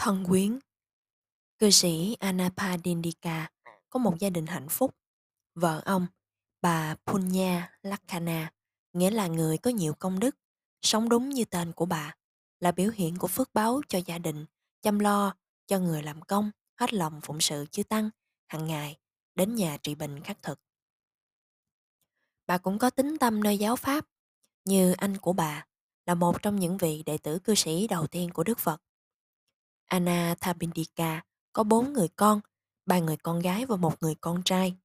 Thân quyến Cư sĩ Anapadindika có một gia đình hạnh phúc. Vợ ông, bà Punya Lakhana, nghĩa là người có nhiều công đức, sống đúng như tên của bà, là biểu hiện của phước báo cho gia đình, chăm lo cho người làm công, hết lòng phụng sự chư tăng, hàng ngày, đến nhà trị bệnh khắc thực. Bà cũng có tính tâm nơi giáo pháp, như anh của bà, là một trong những vị đệ tử cư sĩ đầu tiên của Đức Phật. Anna Thabindika có bốn người con, ba người con gái và một người con trai.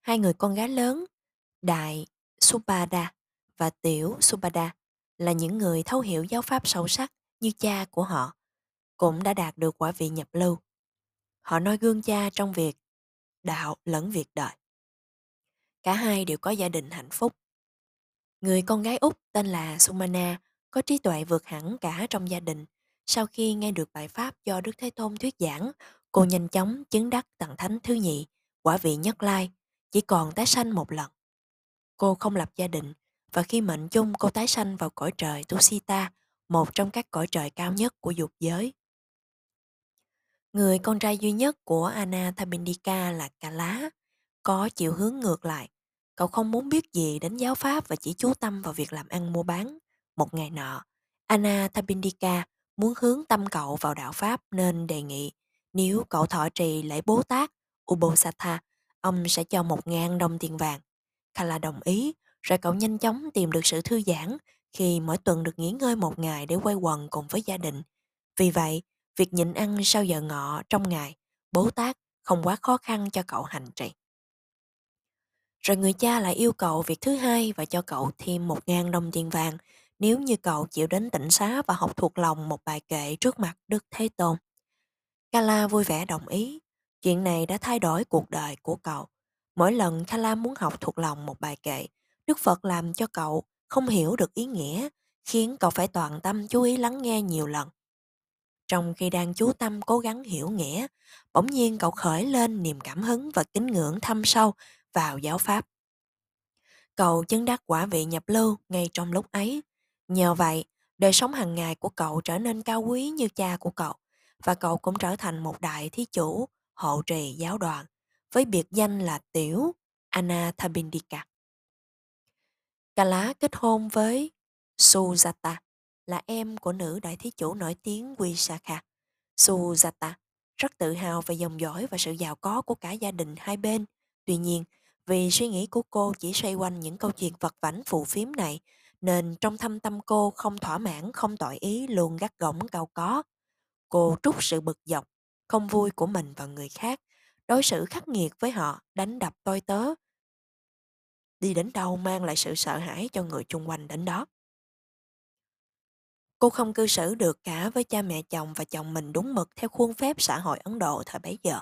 Hai người con gái lớn, Đại Subhada và Tiểu Subhada là những người thấu hiểu giáo pháp sâu sắc như cha của họ, cũng đã đạt được quả vị nhập lưu. Họ noi gương cha trong việc đạo lẫn việc đời. Cả hai đều có gia đình hạnh phúc. Người con gái út tên là Sumana có trí tuệ vượt hẳn cả trong gia đình. Sau khi nghe được bài pháp do Đức Thế Tôn thuyết giảng, cô nhanh chóng chứng đắc tầng thánh thứ nhị, quả vị nhất lai, chỉ còn tái sanh một lần. Cô không lập gia đình, và khi mệnh chung cô tái sanh vào cõi trời Tusita, một trong các cõi trời cao nhất của dục giới. Người con trai duy nhất của Anathapindika là Kala, có chiều hướng ngược lại. Cậu không muốn biết gì đến giáo pháp và chỉ chú tâm vào việc làm ăn mua bán. Một ngày nọ, Anathapindika muốn hướng tâm cậu vào đạo pháp nên đề nghị nếu cậu thọ trì lễ Bố Tát Ubosatha, ông sẽ cho một ngàn đồng tiền vàng. Kala đồng ý, rồi cậu nhanh chóng tìm được sự thư giãn khi mỗi tuần được nghỉ ngơi một ngày để quay quần cùng với gia đình. Vì vậy, việc nhịn ăn sau giờ ngọ trong ngày, Bố Tát không quá khó khăn cho cậu hành trì. Rồi người cha lại yêu cầu việc thứ hai và cho cậu thêm một ngàn đồng tiền vàng nếu như cậu chịu đến tỉnh xá và học thuộc lòng một bài kệ trước mặt Đức Thế Tôn. Kala vui vẻ đồng ý. Chuyện này đã thay đổi cuộc đời của cậu. Mỗi lần Kala muốn học thuộc lòng một bài kệ, Đức Phật làm cho cậu không hiểu được ý nghĩa, khiến cậu phải toàn tâm chú ý lắng nghe nhiều lần. Trong khi đang chú tâm cố gắng hiểu nghĩa, bỗng nhiên cậu khởi lên niềm cảm hứng và kính ngưỡng thâm sâu vào giáo pháp. Cậu chứng đắc quả vị nhập lưu ngay trong lúc ấy. Nhờ vậy, đời sống hàng ngày của cậu trở nên cao quý như cha của cậu và cậu cũng trở thành một đại thí chủ hộ trì giáo đoàn với biệt danh là Tiểu Anathabindika. Kala kết hôn với Sujata là em của nữ đại thí chủ nổi tiếng Visakha. Sujata rất tự hào về dòng dõi và sự giàu có của cả gia đình hai bên. Tuy nhiên, vì suy nghĩ của cô chỉ xoay quanh những câu chuyện vật vảnh phù phiếm này, nên trong thâm tâm cô không thỏa mãn, không tội ý, luôn gắt gỏng cao có. Cô trút sự bực dọc, không vui của mình vào người khác, đối xử khắc nghiệt với họ, đánh đập tôi tớ. Đi đến đâu mang lại sự sợ hãi cho người chung quanh đến đó. Cô không cư xử được cả với cha mẹ chồng và chồng mình đúng mực theo khuôn phép xã hội Ấn Độ thời bấy giờ.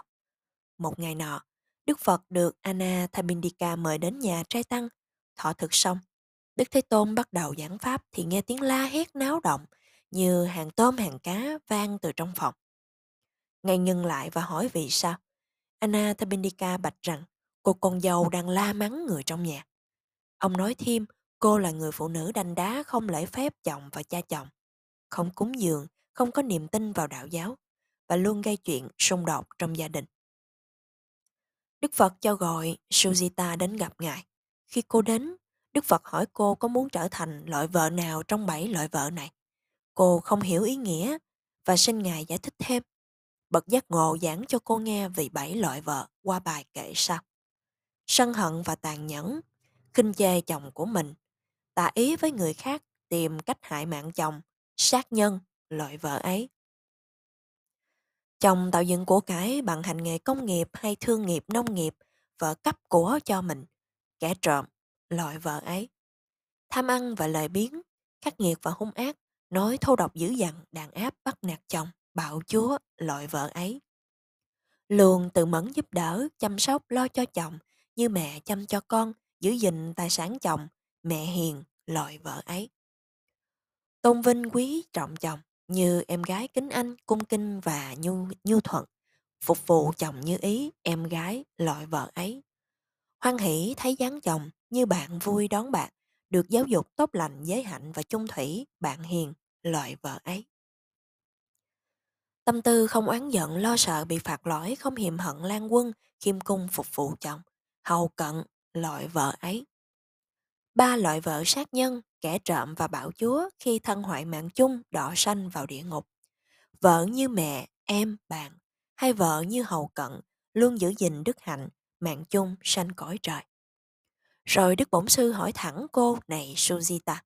Một ngày nọ, Đức Phật được Anna Thabindika mời đến nhà trai tăng. Thọ thực xong, Đức Thế Tôn bắt đầu giảng pháp thì nghe tiếng la hét náo động như hàng tôm hàng cá vang từ trong phòng. Ngài ngừng lại và hỏi vì sao. Anna Thabindika bạch rằng cô con dâu đang la mắng người trong nhà. Ông nói thêm cô là người phụ nữ đanh đá không lễ phép chồng và cha chồng, không cúng dường, không có niềm tin vào đạo giáo và luôn gây chuyện xung đột trong gia đình. Đức Phật cho gọi Sujita đến gặp Ngài. Khi cô đến, Đức Phật hỏi cô có muốn trở thành loại vợ nào trong bảy loại vợ này. Cô không hiểu ý nghĩa và xin Ngài giải thích thêm. Bậc giác ngộ giảng cho cô nghe về bảy loại vợ qua bài kể sau. Sân hận và tàn nhẫn, khinh chê chồng của mình, tà ý với người khác tìm cách hại mạng chồng, sát nhân, loại vợ ấy. Chồng tạo dựng của cải bằng hành nghề công nghiệp hay thương nghiệp nông nghiệp, vợ cấp của cho mình, kẻ trộm, loại vợ ấy. Tham ăn và lời biến, khắc nghiệt và hung ác, nói thô độc dữ dằn, đàn áp bắt nạt chồng, bạo chúa, loại vợ ấy. Luôn tự mẫn giúp đỡ, chăm sóc, lo cho chồng, như mẹ chăm cho con, giữ gìn tài sản chồng, mẹ hiền, loại vợ ấy. Tôn vinh quý trọng chồng, như em gái kính anh, cung kinh và nhu, nhu thuận, phục vụ chồng như ý, em gái, loại vợ ấy. Hoan hỷ thấy dáng chồng, như bạn vui đón bạn, được giáo dục tốt lành, giới hạnh và chung thủy, bạn hiền, loại vợ ấy. Tâm tư không oán giận lo sợ bị phạt lỗi không hiềm hận lan quân, khiêm cung phục vụ chồng, hầu cận, loại vợ ấy. Ba loại vợ sát nhân, kẻ trộm và bảo chúa khi thân hoại mạng chung đọ sanh vào địa ngục. Vợ như mẹ, em, bạn, hay vợ như hầu cận, luôn giữ gìn đức hạnh, mạng chung sanh cõi trời. Rồi Đức Bổn Sư hỏi thẳng cô này Sujita.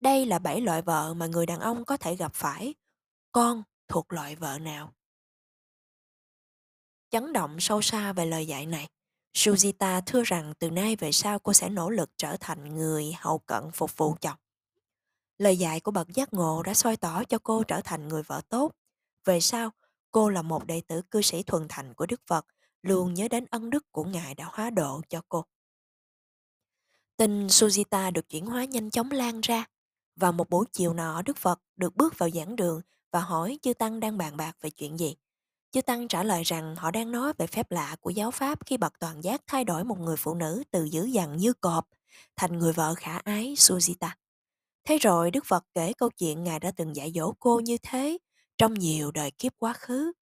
Đây là bảy loại vợ mà người đàn ông có thể gặp phải. Con thuộc loại vợ nào? Chấn động sâu xa về lời dạy này. Sujita thưa rằng từ nay về sau cô sẽ nỗ lực trở thành người hậu cận phục vụ chồng. Lời dạy của bậc giác ngộ đã soi tỏ cho cô trở thành người vợ tốt. Về sau, cô là một đệ tử cư sĩ thuần thành của Đức Phật, luôn nhớ đến ân đức của Ngài đã hóa độ cho cô. Tin Sujita được chuyển hóa nhanh chóng lan ra. Vào một buổi chiều nọ, Đức Phật được bước vào giảng đường và hỏi chư Tăng đang bàn bạc về chuyện gì. Chư Tăng trả lời rằng họ đang nói về phép lạ của giáo Pháp khi bậc toàn giác thay đổi một người phụ nữ từ dữ dằn như cọp thành người vợ khả ái Sujita. Thế rồi Đức Phật kể câu chuyện Ngài đã từng dạy dỗ cô như thế trong nhiều đời kiếp quá khứ.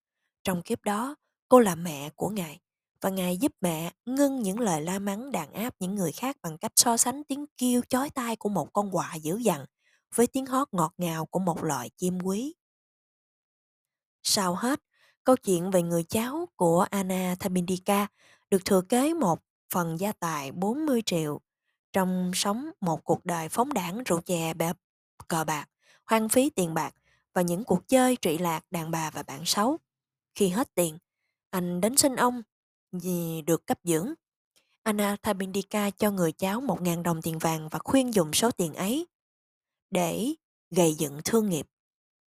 Trong kiếp đó, cô là mẹ của Ngài và Ngài giúp mẹ ngưng những lời la mắng đàn áp những người khác bằng cách so sánh tiếng kêu chói tai của một con quạ dữ dằn với tiếng hót ngọt ngào của một loài chim quý. Sau hết, câu chuyện về người cháu của Anna Thabindika được thừa kế một phần gia tài 40 triệu trong sống một cuộc đời phóng đảng rượu chè bẹp cờ bạc, hoang phí tiền bạc và những cuộc chơi trị lạc đàn bà và bạn xấu. Khi hết tiền, anh đến xin ông gì được cấp dưỡng. Anna Thabindika cho người cháu 1.000 đồng tiền vàng và khuyên dùng số tiền ấy để gây dựng thương nghiệp.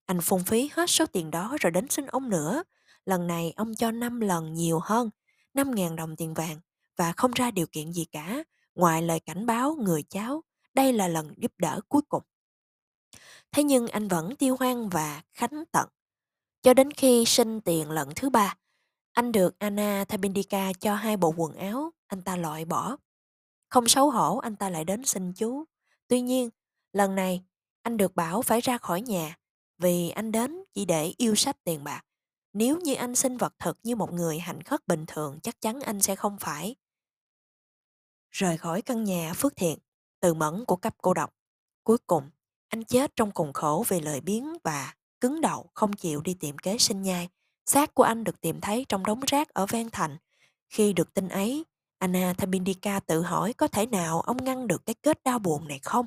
Anh phung phí hết số tiền đó rồi đến xin ông nữa. Lần này ông cho 5 lần nhiều hơn, 5.000 đồng tiền vàng và không ra điều kiện gì cả, ngoài lời cảnh báo người cháu, đây là lần giúp đỡ cuối cùng. Thế nhưng anh vẫn tiêu hoang và khánh tận. Cho đến khi sinh tiền lần thứ ba, anh được Anna Thabindika cho hai bộ quần áo, anh ta loại bỏ. Không xấu hổ, anh ta lại đến xin chú. Tuy nhiên, lần này, anh được bảo phải ra khỏi nhà vì anh đến chỉ để yêu sách tiền bạc. Nếu như anh xin vật thực như một người hành khất bình thường, chắc chắn anh sẽ không phải rời khỏi căn nhà phước thiện, từ mẫn của cấp cô độc. Cuối cùng, anh chết trong cùng khổ vì lời biến và cứng đầu không chịu đi tìm kế sinh nhai. Xác của anh được tìm thấy trong đống rác ở ven thành. Khi được tin ấy, Anna Thabindika tự hỏi có thể nào ông ngăn được cái kết đau buồn này không?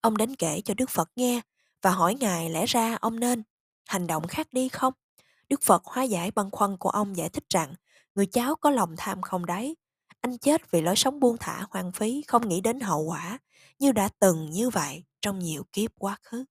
Ông đến kể cho Đức Phật nghe và hỏi Ngài lẽ ra ông nên hành động khác đi không? Đức Phật hóa giải băn khoăn của ông giải thích rằng người cháu có lòng tham không đấy. Anh chết vì lối sống buông thả hoang phí không nghĩ đến hậu quả như đã từng như vậy trong nhiều kiếp quá khứ.